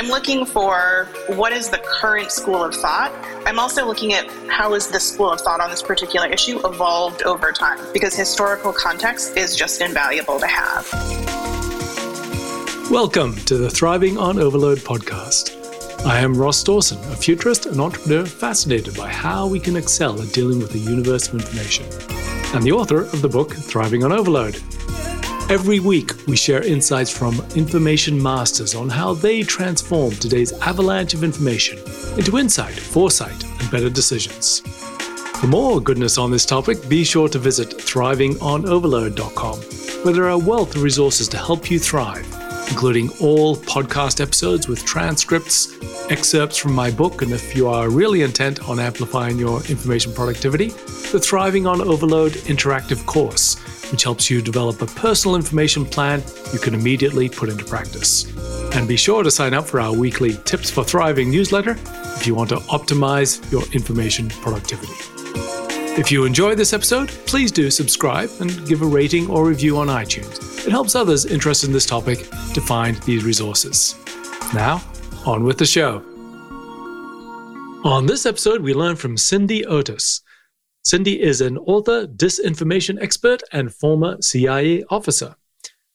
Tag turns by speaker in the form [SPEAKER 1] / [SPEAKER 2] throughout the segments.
[SPEAKER 1] I'm looking for what is the current school of thought. I'm also looking at how is the school of thought on this particular issue evolved over time because historical context is just invaluable to have.
[SPEAKER 2] Welcome to the Thriving on Overload podcast. I am Ross Dawson, a futurist and entrepreneur fascinated by how we can excel at dealing with the universe of information, and the author of the book Thriving on Overload Every week, we share insights from information masters on how they transform today's avalanche of information into insight, foresight, and better decisions. For more goodness on this topic, be sure to visit thrivingonoverload.com, where there are a wealth of resources to help you thrive, including all podcast episodes with transcripts, excerpts from my book, and if you are really intent on amplifying your information productivity, the Thriving on Overload interactive course which helps you develop a personal information plan you can immediately put into practice. And be sure to sign up for our weekly Tips for Thriving newsletter if you want to optimize your information productivity. If you enjoyed this episode, please do subscribe and give a rating or review on iTunes. It helps others interested in this topic to find these resources. Now, on with the show. On this episode, we learn from Cindy Otis. Cindy is an author, disinformation expert, and former CIA officer.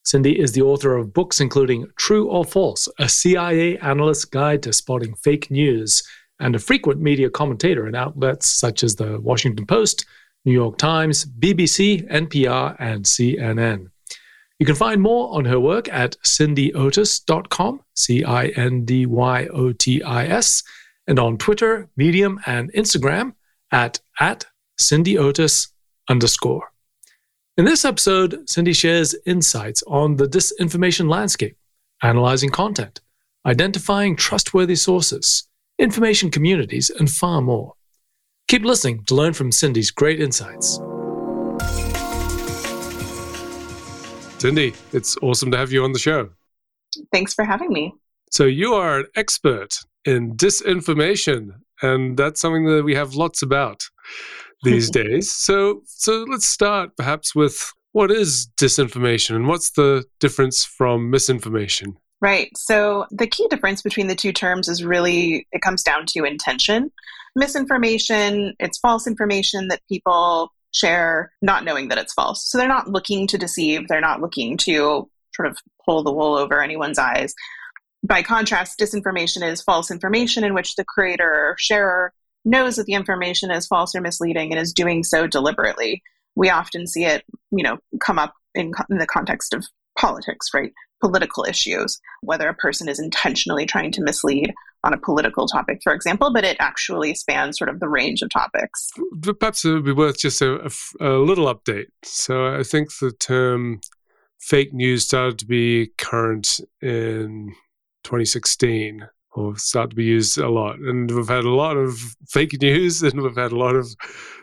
[SPEAKER 2] Cindy is the author of books including True or False, a CIA analyst's guide to spotting fake news, and a frequent media commentator in outlets such as the Washington Post, New York Times, BBC, NPR, and CNN. You can find more on her work at cindyotis.com, C I N D Y O T I S, and on Twitter, Medium, and Instagram at, at Cindy Otis underscore. In this episode, Cindy shares insights on the disinformation landscape, analyzing content, identifying trustworthy sources, information communities, and far more. Keep listening to learn from Cindy's great insights. Cindy, it's awesome to have you on the show.
[SPEAKER 1] Thanks for having me.
[SPEAKER 2] So, you are an expert in disinformation, and that's something that we have lots about these days. So, so let's start perhaps with what is disinformation and what's the difference from misinformation?
[SPEAKER 1] Right. So, the key difference between the two terms is really it comes down to intention. Misinformation, it's false information that people share not knowing that it's false. So, they're not looking to deceive, they're not looking to sort of pull the wool over anyone's eyes. By contrast, disinformation is false information in which the creator or sharer knows that the information is false or misleading and is doing so deliberately. We often see it, you know, come up in, in the context of politics, right? Political issues, whether a person is intentionally trying to mislead on a political topic, for example, but it actually spans sort of the range of topics.
[SPEAKER 2] Perhaps it would be worth just a, a, a little update. So I think the term fake news started to be current in 2016 or start to be used a lot. And we've had a lot of fake news and we've had a lot of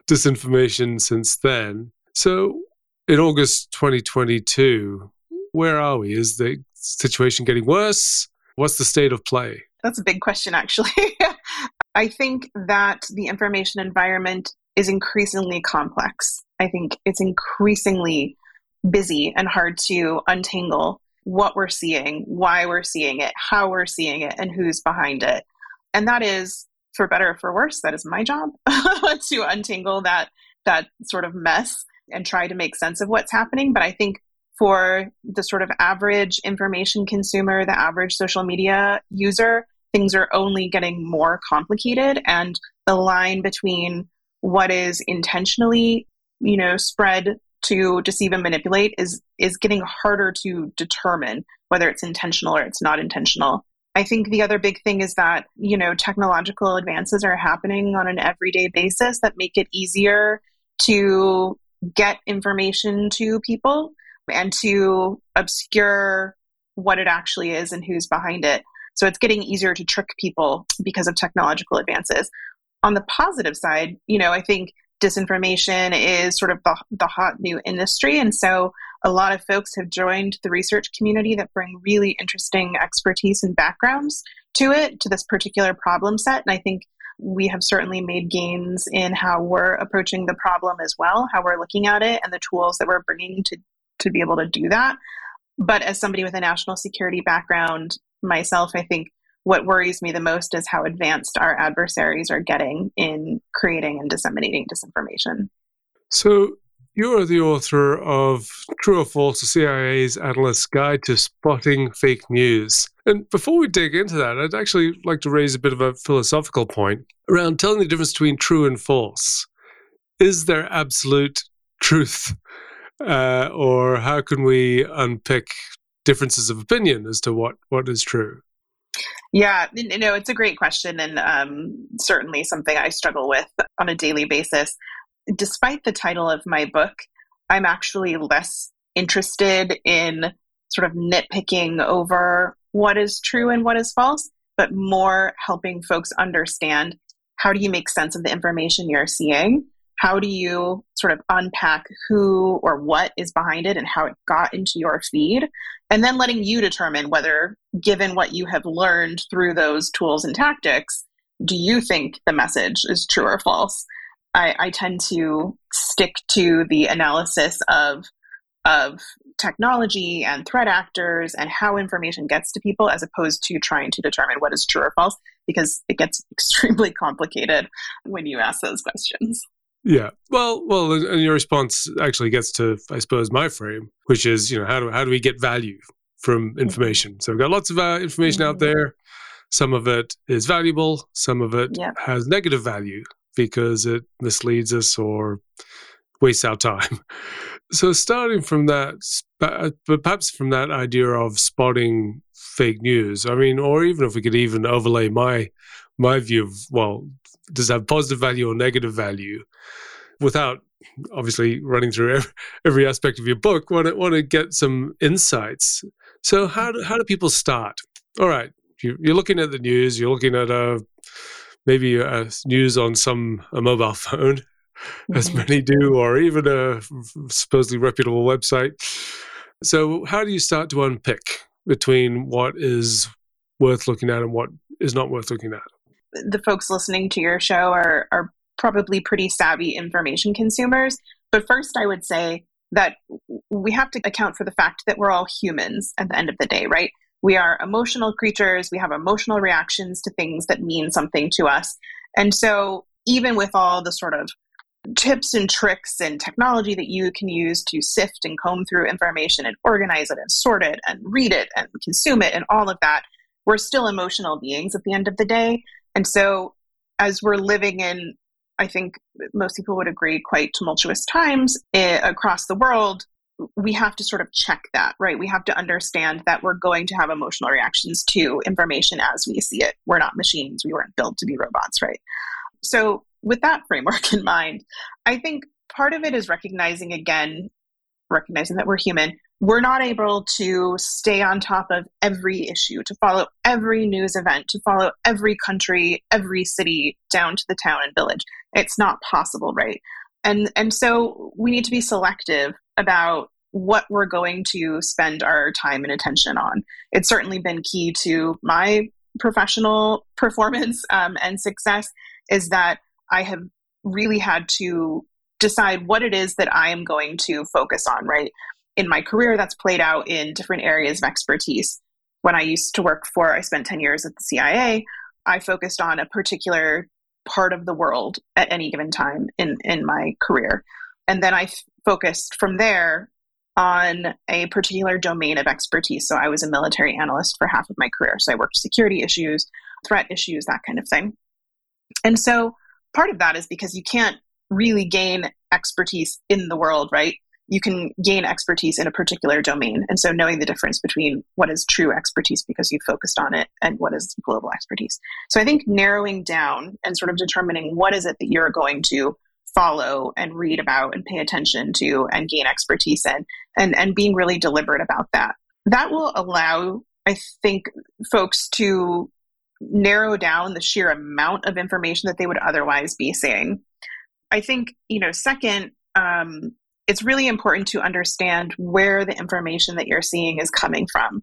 [SPEAKER 2] disinformation since then. So in August 2022, where are we? Is the situation getting worse? What's the state of play?
[SPEAKER 1] That's a big question, actually. I think that the information environment is increasingly complex. I think it's increasingly busy and hard to untangle what we're seeing, why we're seeing it, how we're seeing it, and who's behind it. And that is, for better or for worse, that is my job to untangle that that sort of mess and try to make sense of what's happening. But I think for the sort of average information consumer, the average social media user, things are only getting more complicated and the line between what is intentionally, you know, spread to deceive and manipulate is is getting harder to determine whether it's intentional or it's not intentional. I think the other big thing is that, you know, technological advances are happening on an everyday basis that make it easier to get information to people and to obscure what it actually is and who's behind it. So it's getting easier to trick people because of technological advances. On the positive side, you know, I think disinformation is sort of the, the hot new industry. And so a lot of folks have joined the research community that bring really interesting expertise and backgrounds to it, to this particular problem set. And I think we have certainly made gains in how we're approaching the problem as well, how we're looking at it, and the tools that we're bringing to, to be able to do that. But as somebody with a national security background myself, I think what worries me the most is how advanced our adversaries are getting in creating and disseminating disinformation.
[SPEAKER 3] So, you are the author of True or False, the CIA's Analyst's Guide to Spotting Fake News. And before we dig into that, I'd actually like to raise a bit of a philosophical point around telling the difference between true and false. Is there absolute truth? Uh, or how can we unpick differences of opinion as to what, what is true?
[SPEAKER 1] Yeah, you know, it's a great question and um, certainly something I struggle with on a daily basis. Despite the title of my book, I'm actually less interested in sort of nitpicking over what is true and what is false, but more helping folks understand how do you make sense of the information you're seeing how do you sort of unpack who or what is behind it and how it got into your feed? And then letting you determine whether, given what you have learned through those tools and tactics, do you think the message is true or false? I, I tend to stick to the analysis of of technology and threat actors and how information gets to people as opposed to trying to determine what is true or false because it gets extremely complicated when you ask those questions.
[SPEAKER 3] Yeah. Well, well, and your response actually gets to, I suppose, my frame, which is, you know, how do how do we get value from mm-hmm. information? So we've got lots of uh, information out mm-hmm. there. Some of it is valuable. Some of it yeah. has negative value because it misleads us or wastes our time. So starting from that, but perhaps from that idea of spotting fake news. I mean, or even if we could even overlay my my view of well, does it have positive value or negative value? Without obviously running through every, every aspect of your book, want to want to get some insights. So how do, how do people start? All right, you, you're looking at the news. You're looking at a maybe a news on some a mobile phone, mm-hmm. as many do, or even a supposedly reputable website. So how do you start to unpick between what is worth looking at and what is not worth looking at?
[SPEAKER 1] The folks listening to your show are are probably pretty savvy information consumers. But first, I would say that we have to account for the fact that we're all humans at the end of the day, right? We are emotional creatures. We have emotional reactions to things that mean something to us. And so, even with all the sort of tips and tricks and technology that you can use to sift and comb through information and organize it and sort it and read it and consume it and all of that, we're still emotional beings at the end of the day. And so, as we're living in I think most people would agree, quite tumultuous times eh, across the world, we have to sort of check that, right? We have to understand that we're going to have emotional reactions to information as we see it. We're not machines. We weren't built to be robots, right? So, with that framework in mind, I think part of it is recognizing again, recognizing that we're human, we're not able to stay on top of every issue, to follow every news event, to follow every country, every city down to the town and village. It's not possible, right? And and so we need to be selective about what we're going to spend our time and attention on. It's certainly been key to my professional performance um, and success is that I have really had to decide what it is that I am going to focus on, right? in my career, that's played out in different areas of expertise. When I used to work for, I spent 10 years at the CIA, I focused on a particular part of the world at any given time in, in my career. And then I f- focused from there on a particular domain of expertise. So I was a military analyst for half of my career. So I worked security issues, threat issues, that kind of thing. And so part of that is because you can't really gain expertise in the world, right? You can gain expertise in a particular domain. And so knowing the difference between what is true expertise because you focused on it and what is global expertise. So I think narrowing down and sort of determining what is it that you're going to follow and read about and pay attention to and gain expertise in and, and being really deliberate about that. That will allow, I think, folks to narrow down the sheer amount of information that they would otherwise be seeing. I think, you know, second, um, it's really important to understand where the information that you're seeing is coming from.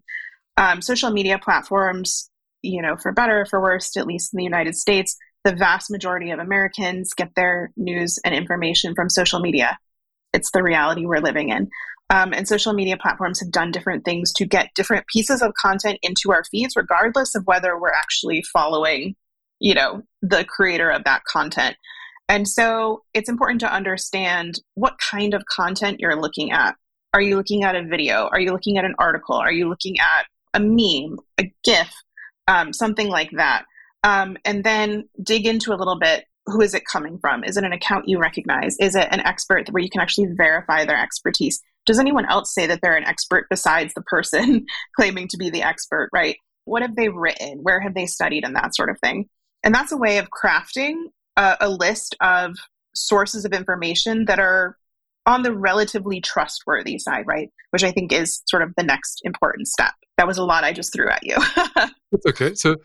[SPEAKER 1] Um, social media platforms, you know, for better or for worse, at least in the United States, the vast majority of Americans get their news and information from social media. It's the reality we're living in. Um, and social media platforms have done different things to get different pieces of content into our feeds, regardless of whether we're actually following, you know, the creator of that content. And so it's important to understand what kind of content you're looking at. Are you looking at a video? Are you looking at an article? Are you looking at a meme, a GIF, um, something like that? Um, and then dig into a little bit who is it coming from? Is it an account you recognize? Is it an expert where you can actually verify their expertise? Does anyone else say that they're an expert besides the person claiming to be the expert, right? What have they written? Where have they studied and that sort of thing? And that's a way of crafting a, a list of sources of information that are on the relatively trustworthy side, right? Which I think is sort of the next important step. That was a lot I just threw at you.
[SPEAKER 3] okay. So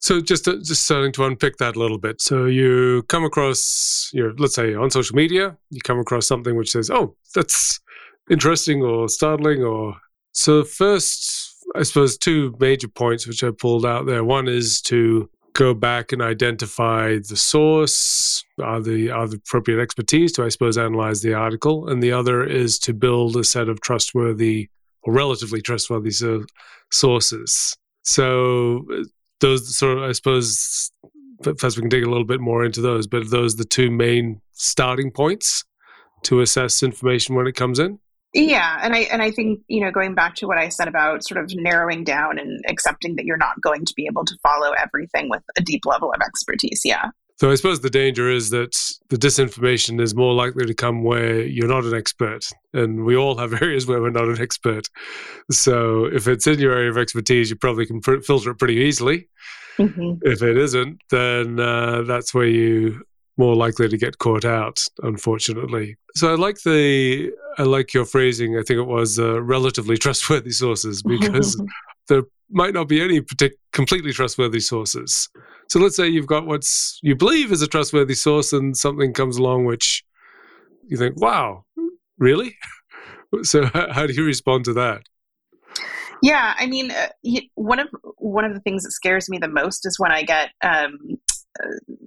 [SPEAKER 3] so just to, just starting to unpick that a little bit. So you come across your let's say on social media, you come across something which says, "Oh, that's interesting or startling or so first I suppose two major points which I pulled out there. One is to go back and identify the source, are the are the appropriate expertise to I suppose analyze the article, and the other is to build a set of trustworthy or relatively trustworthy so, sources. So uh, those sort of, I suppose, first we can dig a little bit more into those, but those are the two main starting points to assess information when it comes in.
[SPEAKER 1] Yeah, and I and I think you know going back to what I said about sort of narrowing down and accepting that you're not going to be able to follow everything with a deep level of expertise. Yeah.
[SPEAKER 3] So I suppose the danger is that the disinformation is more likely to come where you're not an expert, and we all have areas where we're not an expert. So if it's in your area of expertise, you probably can pr- filter it pretty easily. Mm-hmm. If it isn't, then uh, that's where you more likely to get caught out, unfortunately. So I like the I like your phrasing. I think it was uh, relatively trustworthy sources because there might not be any partic- completely trustworthy sources. So let's say you've got what's you believe is a trustworthy source, and something comes along which you think, "Wow, really?" so how do you respond to that?
[SPEAKER 1] Yeah, I mean, uh, one of one of the things that scares me the most is when I get um,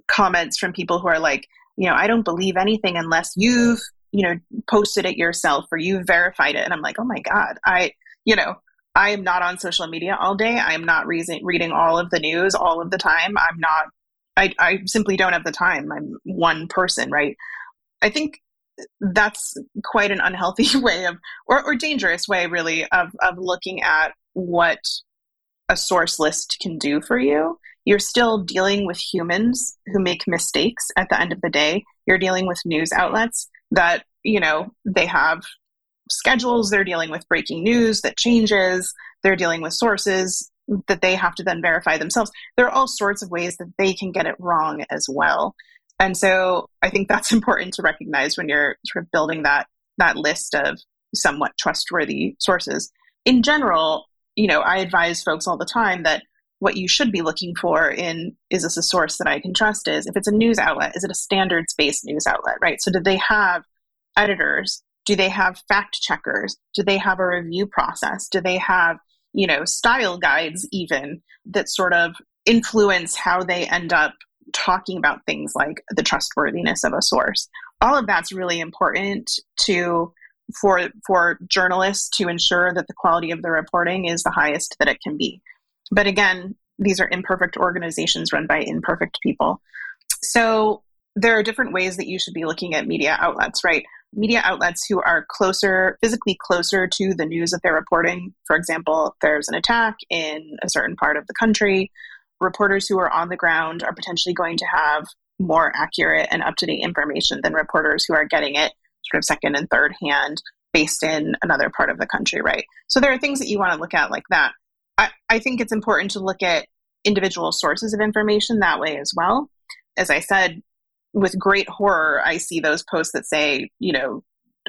[SPEAKER 1] comments from people who are like, you know, I don't believe anything unless you've, you know, posted it yourself or you've verified it. And I'm like, oh my God, I, you know, I am not on social media all day. I am not re- reading all of the news all of the time. I'm not, I, I simply don't have the time. I'm one person, right? I think that's quite an unhealthy way of, or, or dangerous way, really, of, of looking at what a source list can do for you. You're still dealing with humans who make mistakes at the end of the day. You're dealing with news outlets that, you know, they have schedules, they're dealing with breaking news that changes, they're dealing with sources that they have to then verify themselves. There are all sorts of ways that they can get it wrong as well. And so I think that's important to recognize when you're sort of building that that list of somewhat trustworthy sources. In general, you know, I advise folks all the time that what you should be looking for in is this a source that I can trust is if it's a news outlet, is it a standards based news outlet, right? So do they have editors do they have fact checkers? Do they have a review process? Do they have, you know, style guides even that sort of influence how they end up talking about things like the trustworthiness of a source? All of that's really important to for for journalists to ensure that the quality of the reporting is the highest that it can be. But again, these are imperfect organizations run by imperfect people. So there are different ways that you should be looking at media outlets, right? media outlets who are closer, physically closer to the news that they're reporting. For example, there's an attack in a certain part of the country. Reporters who are on the ground are potentially going to have more accurate and up to date information than reporters who are getting it sort of second and third hand based in another part of the country, right? So there are things that you want to look at like that. I, I think it's important to look at individual sources of information that way as well. As I said, with great horror, I see those posts that say, you know,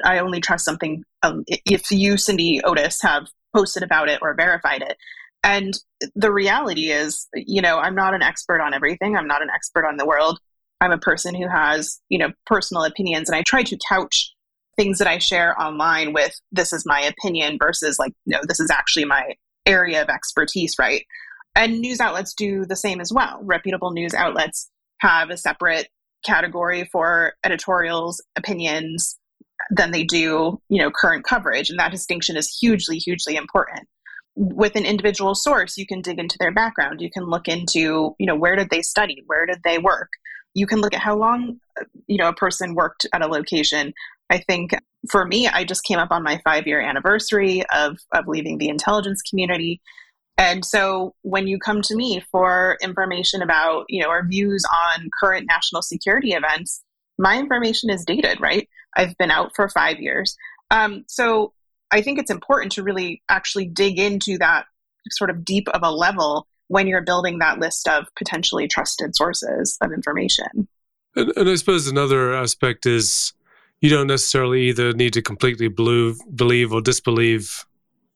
[SPEAKER 1] I only trust something um, if you, Cindy Otis, have posted about it or verified it. And the reality is, you know, I'm not an expert on everything. I'm not an expert on the world. I'm a person who has, you know, personal opinions, and I try to couch things that I share online with this is my opinion versus like, no, this is actually my area of expertise, right? And news outlets do the same as well. Reputable news outlets have a separate category for editorials, opinions, than they do, you know, current coverage. And that distinction is hugely, hugely important. With an individual source, you can dig into their background. You can look into, you know, where did they study? Where did they work? You can look at how long, uh, you know, a person worked at a location. I think for me, I just came up on my five year anniversary of, of leaving the intelligence community. And so when you come to me for information about, you know, our views on current national security events, my information is dated, right? I've been out for five years. Um, so I think it's important to really actually dig into that sort of deep of a level when you're building that list of potentially trusted sources of information.
[SPEAKER 3] And, and I suppose another aspect is you don't necessarily either need to completely believe, believe or disbelieve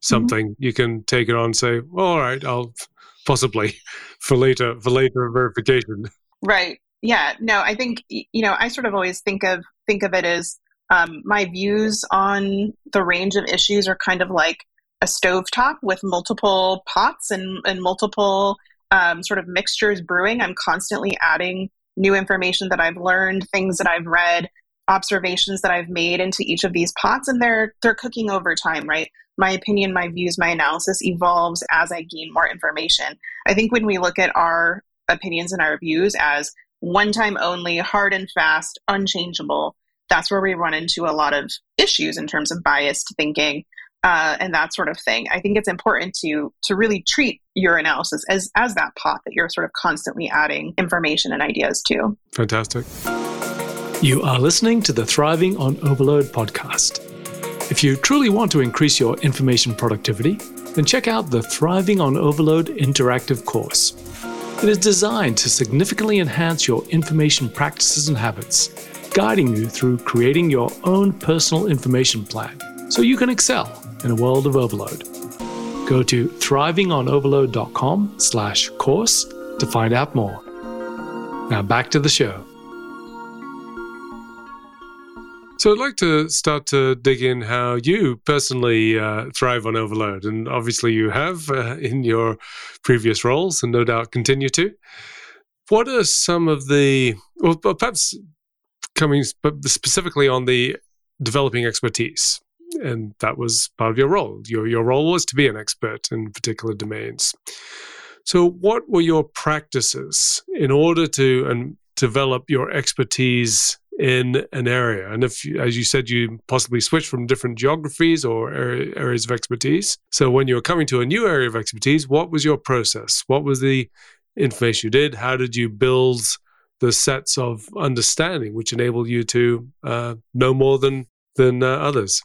[SPEAKER 3] something, mm-hmm. you can take it on and say, well, all right, I'll possibly for later for later verification.
[SPEAKER 1] Right. Yeah. No, I think you know I sort of always think of think of it as um, my views on the range of issues are kind of like a stovetop with multiple pots and, and multiple um, sort of mixtures brewing. I'm constantly adding new information that I've learned, things that I've read, observations that I've made into each of these pots, and they're they're cooking over time, right? my opinion, my views, my analysis evolves as I gain more information. I think when we look at our opinions and our views as one time only, hard and fast, unchangeable, that's where we run into a lot of issues in terms of biased thinking uh, and that sort of thing. I think it's important to to really treat your analysis as as that pot that you're sort of constantly adding information and ideas to.
[SPEAKER 3] Fantastic. You are listening to the Thriving on Overload podcast. If you truly want to increase your information productivity, then check out the Thriving on Overload interactive course. It is designed to significantly enhance your information practices and habits, guiding you through creating your own personal information plan so you can excel in a world of overload. Go to thrivingonoverload.com slash course to find out more. Now back to the show. So I'd like to start to dig in how you personally uh, thrive on overload, and obviously you have uh, in your previous roles, and no doubt continue to. What are some of the, well, perhaps coming specifically on the developing expertise, and that was part of your role. Your your role was to be an expert in particular domains. So, what were your practices in order to and develop your expertise in an area. And if, as you said, you possibly switch from different geographies or areas of expertise. So when you were coming to a new area of expertise, what was your process? What was the information you did? How did you build the sets of understanding which enable you to uh, know more than than uh, others?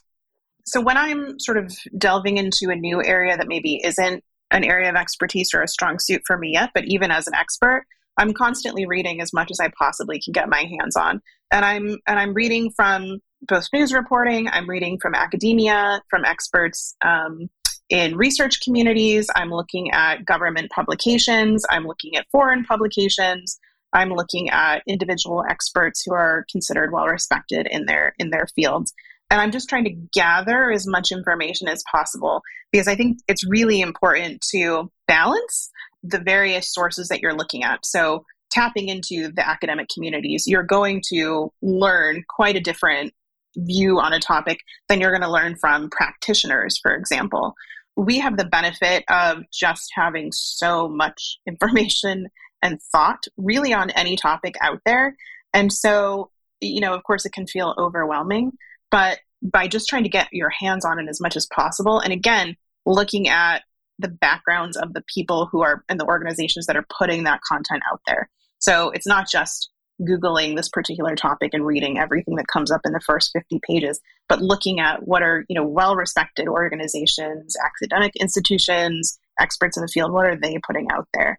[SPEAKER 1] So when I'm sort of delving into a new area that maybe isn't an area of expertise or a strong suit for me yet, but even as an expert, I'm constantly reading as much as I possibly can get my hands on. And I'm and I'm reading from both news reporting, I'm reading from academia, from experts um, in research communities, I'm looking at government publications, I'm looking at foreign publications, I'm looking at individual experts who are considered well respected in their in their fields. And I'm just trying to gather as much information as possible because I think it's really important to balance the various sources that you're looking at. So, tapping into the academic communities, you're going to learn quite a different view on a topic than you're going to learn from practitioners, for example. We have the benefit of just having so much information and thought really on any topic out there. And so, you know, of course, it can feel overwhelming, but by just trying to get your hands on it as much as possible, and again, looking at the backgrounds of the people who are in the organizations that are putting that content out there. So it's not just googling this particular topic and reading everything that comes up in the first 50 pages but looking at what are you know well respected organizations academic institutions experts in the field what are they putting out there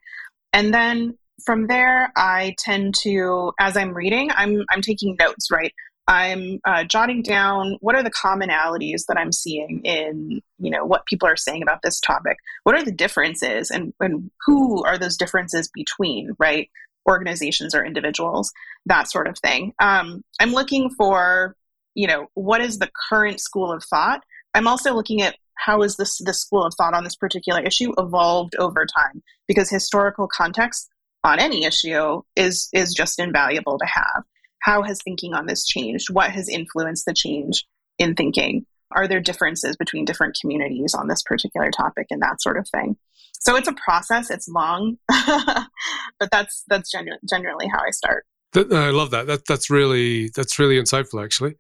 [SPEAKER 1] and then from there i tend to as i'm reading i'm i'm taking notes right I'm uh, jotting down what are the commonalities that I'm seeing in you know what people are saying about this topic. What are the differences, and and who are those differences between right organizations or individuals, that sort of thing. Um, I'm looking for you know what is the current school of thought. I'm also looking at how is this the school of thought on this particular issue evolved over time because historical context on any issue is is just invaluable to have how has thinking on this changed? What has influenced the change in thinking? Are there differences between different communities on this particular topic and that sort of thing? So it's a process. It's long, but that's that's genu- generally how I start.
[SPEAKER 3] I love that. That that's really that's really insightful, actually.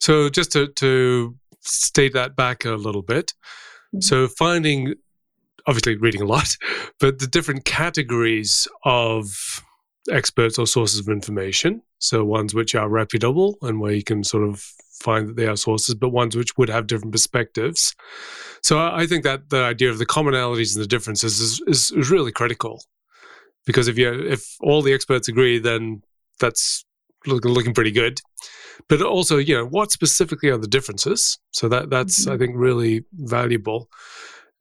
[SPEAKER 3] So just to to state that back a little bit. Mm-hmm. So finding, obviously, reading a lot, but the different categories of experts or sources of information. So ones which are reputable and where you can sort of find that they are sources, but ones which would have different perspectives. So I think that the idea of the commonalities and the differences is, is, is really critical. Because if you if all the experts agree, then that's looking, looking pretty good. But also, you know, what specifically are the differences? So that that's mm-hmm. I think really valuable.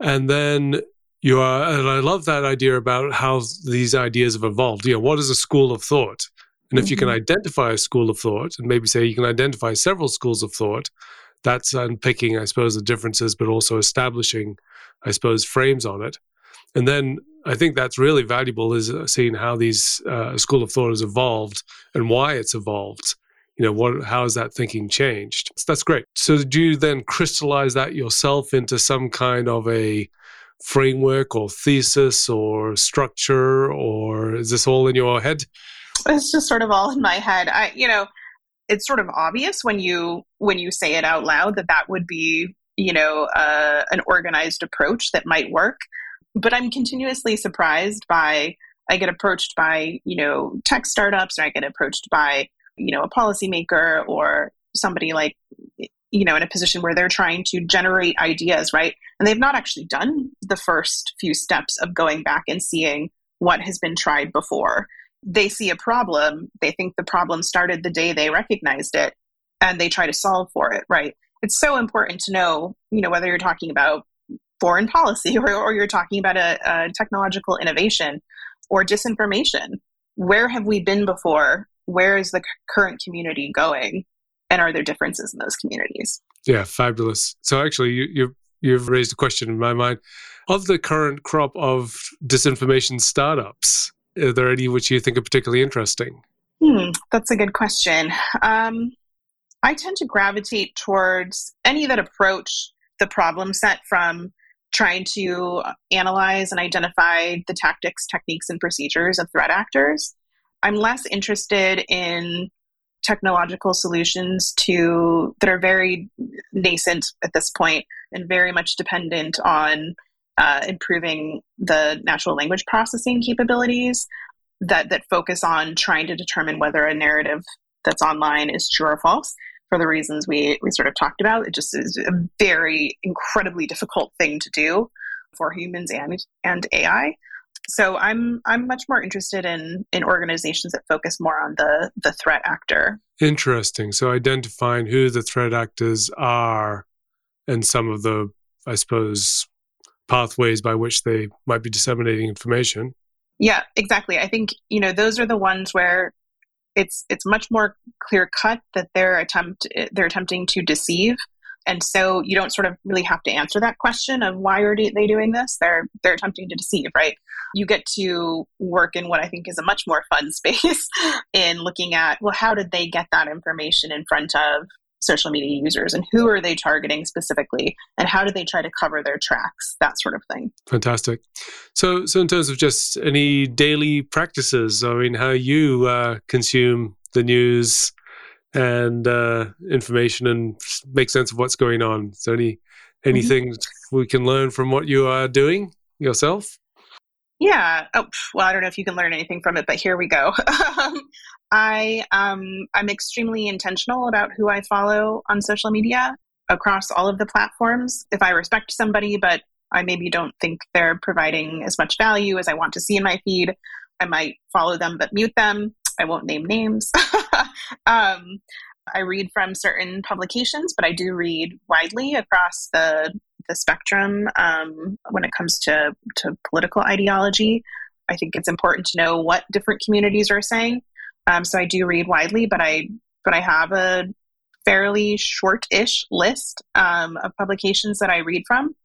[SPEAKER 3] And then you are, and I love that idea about how these ideas have evolved. You know, what is a school of thought? And if you can mm-hmm. identify a school of thought, and maybe say you can identify several schools of thought, that's unpicking, I suppose, the differences, but also establishing, I suppose, frames on it. And then I think that's really valuable is uh, seeing how these uh, school of thought has evolved and why it's evolved. You know, what how has that thinking changed? So that's great. So do you then crystallize that yourself into some kind of a framework or thesis or structure, or is this all in your head?
[SPEAKER 1] It's just sort of all in my head. I, you know, it's sort of obvious when you when you say it out loud that that would be, you know, uh, an organized approach that might work. But I'm continuously surprised by I get approached by, you know, tech startups or I get approached by, you know, a policymaker or somebody like you know in a position where they're trying to generate ideas right? And they've not actually done the first few steps of going back and seeing what has been tried before they see a problem they think the problem started the day they recognized it and they try to solve for it right it's so important to know you know whether you're talking about foreign policy or, or you're talking about a, a technological innovation or disinformation. Where have we been before? Where is the current community going? And are there differences in those communities?
[SPEAKER 3] Yeah, fabulous. So actually, you, you you've raised a question in my mind of the current crop of disinformation startups. Are there any which you think are particularly interesting?
[SPEAKER 1] Hmm, that's a good question. Um, I tend to gravitate towards any that approach the problem set from trying to analyze and identify the tactics, techniques, and procedures of threat actors. I'm less interested in technological solutions to that are very nascent at this point and very much dependent on uh, improving the natural language processing capabilities that that focus on trying to determine whether a narrative that's online is true or false for the reasons we, we sort of talked about. It just is a very incredibly difficult thing to do for humans and and AI. So I'm I'm much more interested in in organizations that focus more on the the threat actor.
[SPEAKER 3] Interesting. So identifying who the threat actors are and some of the I suppose pathways by which they might be disseminating information.
[SPEAKER 1] Yeah, exactly. I think, you know, those are the ones where it's it's much more clear cut that they're attempt they're attempting to deceive and so you don't sort of really have to answer that question of why are they doing this they're they're attempting to deceive right you get to work in what i think is a much more fun space in looking at well how did they get that information in front of social media users and who are they targeting specifically and how do they try to cover their tracks that sort of thing.
[SPEAKER 3] Fantastic. So so in terms of just any daily practices i mean how you uh, consume the news and uh, information and make sense of what's going on. So any anything mm-hmm. we can learn from what you are doing yourself
[SPEAKER 1] yeah. Oh, well, I don't know if you can learn anything from it, but here we go. Um, I um, I'm extremely intentional about who I follow on social media across all of the platforms. If I respect somebody, but I maybe don't think they're providing as much value as I want to see in my feed, I might follow them but mute them. I won't name names. um, I read from certain publications, but I do read widely across the the spectrum um, when it comes to to political ideology. I think it's important to know what different communities are saying. Um, so I do read widely, but I but I have a fairly short-ish list um, of publications that I read from.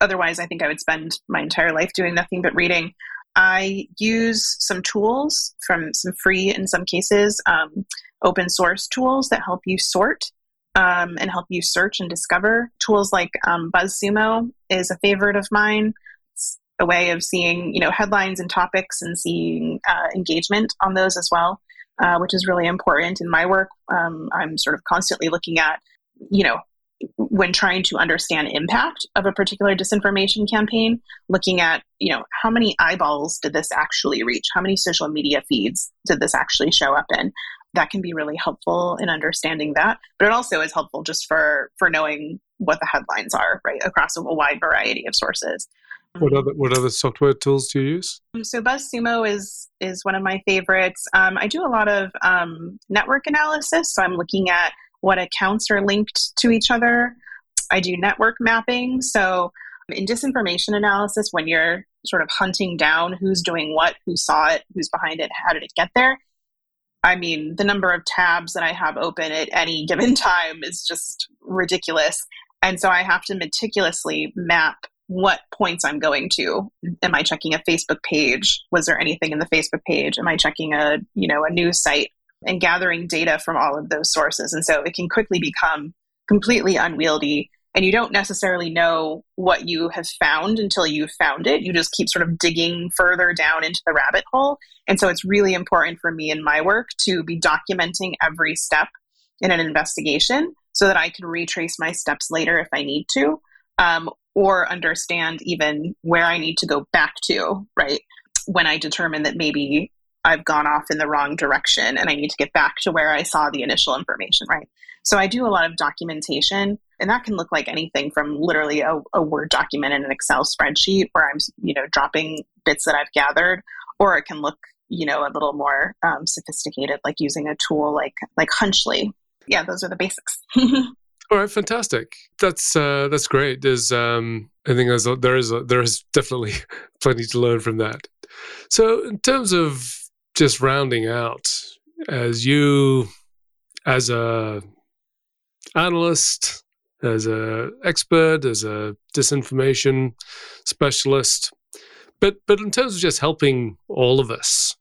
[SPEAKER 1] Otherwise, I think I would spend my entire life doing nothing but reading. I use some tools from some free, in some cases, um, open source tools that help you sort um, and help you search and discover. Tools like um, BuzzSumo is a favorite of mine. It's a way of seeing, you know, headlines and topics and seeing uh, engagement on those as well, uh, which is really important in my work. Um, I'm sort of constantly looking at, you know, when trying to understand impact of a particular disinformation campaign looking at you know how many eyeballs did this actually reach how many social media feeds did this actually show up in that can be really helpful in understanding that but it also is helpful just for for knowing what the headlines are right across a wide variety of sources.
[SPEAKER 3] What other what other software tools do you use?
[SPEAKER 1] Um, so buzzsumo is is one of my favorites. Um, i do a lot of um, network analysis so i'm looking at what accounts are linked to each other. I do network mapping so in disinformation analysis when you're sort of hunting down who's doing what who saw it who's behind it how did it get there I mean, the number of tabs that I have open at any given time is just ridiculous. And so I have to meticulously map what points I'm going to. Am I checking a Facebook page? Was there anything in the Facebook page? Am I checking a, you know, a news site and gathering data from all of those sources? And so it can quickly become completely unwieldy and you don't necessarily know what you have found until you've found it. You just keep sort of digging further down into the rabbit hole. And so it's really important for me in my work to be documenting every step in an investigation so that I can retrace my steps later if I need to, um, or understand even where I need to go back to, right? When I determine that maybe I've gone off in the wrong direction and I need to get back to where I saw the initial information, right? So I do a lot of documentation, and that can look like anything from literally a, a Word document in an Excel spreadsheet where I'm, you know, dropping bits that I've gathered, or it can look, you know, a little more um, sophisticated, like using a tool like like Hunchly. Yeah, those are the basics.
[SPEAKER 3] All right, fantastic. That's uh, that's great. There's, um, I think there's a, there is a, there is definitely plenty to learn from that. So, in terms of just rounding out, as you, as a analyst, as a expert, as a disinformation specialist. But but in terms of just helping all of us,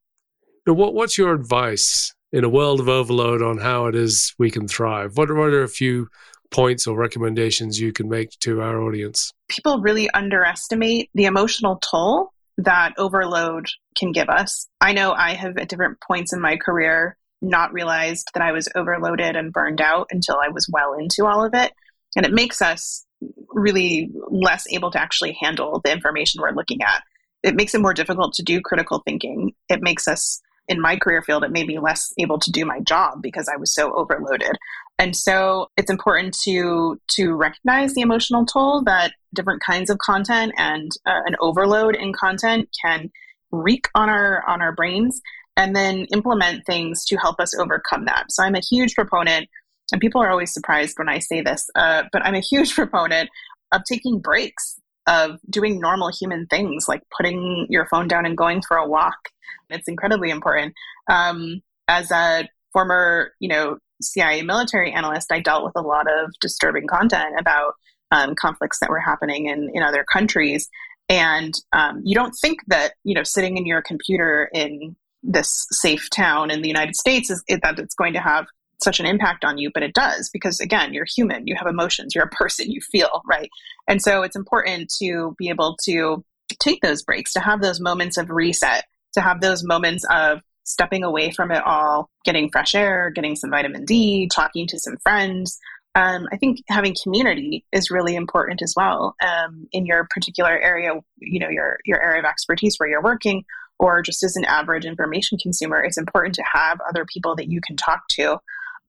[SPEAKER 3] you know, what what's your advice in a world of overload on how it is we can thrive? What, what are a few points or recommendations you can make to our audience?
[SPEAKER 1] People really underestimate the emotional toll that overload can give us. I know I have at different points in my career not realized that I was overloaded and burned out until I was well into all of it. And it makes us really less able to actually handle the information we're looking at. It makes it more difficult to do critical thinking. It makes us, in my career field, it made me less able to do my job because I was so overloaded. And so it's important to to recognize the emotional toll that different kinds of content and uh, an overload in content can wreak on our on our brains and then implement things to help us overcome that. So I'm a huge proponent, and people are always surprised when I say this, uh, but I'm a huge proponent of taking breaks, of doing normal human things like putting your phone down and going for a walk. It's incredibly important. Um, as a former, you know, CIA military analyst, I dealt with a lot of disturbing content about um, conflicts that were happening in, in other countries. And um, you don't think that, you know, sitting in your computer in this safe town in the United States is that it's going to have such an impact on you, but it does because again, you're human, you have emotions, you're a person, you feel, right? And so it's important to be able to take those breaks, to have those moments of reset, to have those moments of stepping away from it all, getting fresh air, getting some vitamin D, talking to some friends. Um, I think having community is really important as well um, in your particular area, you know, your your area of expertise where you're working, or just as an average information consumer, it's important to have other people that you can talk to.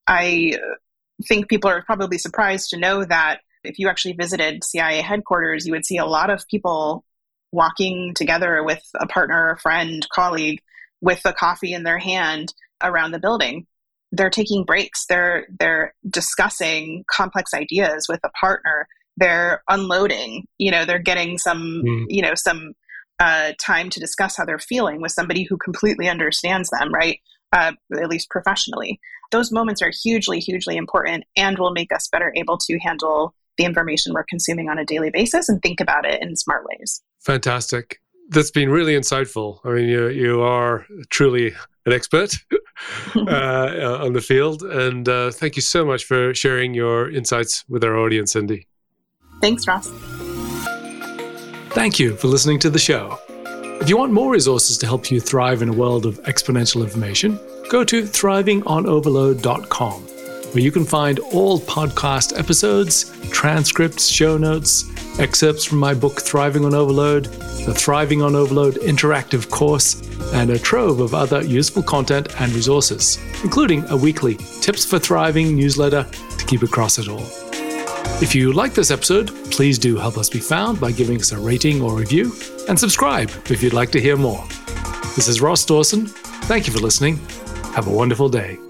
[SPEAKER 1] I think people are probably surprised to know that if you actually visited CIA headquarters, you would see a lot of people walking together with a partner, a friend, colleague, with a coffee in their hand around the building. They're taking breaks. They're they're discussing complex ideas with a partner. They're unloading. You know, they're getting some mm. you know some uh, time to discuss how they're feeling with somebody who completely understands them, right? Uh, at least professionally. Those moments are hugely, hugely important and will make us better able to handle the information we're consuming on a daily basis and think about it in smart ways.
[SPEAKER 3] Fantastic.
[SPEAKER 2] that's been really insightful. I mean, you you are truly an expert uh, on the field, and uh, thank you so much for sharing your insights with our audience, Cindy.
[SPEAKER 1] Thanks, Ross.
[SPEAKER 2] Thank you for listening to the show. If you want more resources to help you thrive in a world of exponential information, go to thrivingonoverload.com, where you can find all podcast episodes, transcripts, show notes, excerpts from my book Thriving on Overload, the Thriving on Overload interactive course, and a trove of other useful content and resources, including a weekly Tips for Thriving newsletter to keep across it all. If you like this episode, please do help us be found by giving us a rating or review, and subscribe if you'd like to hear more. This is Ross Dawson. Thank you for listening. Have a wonderful day.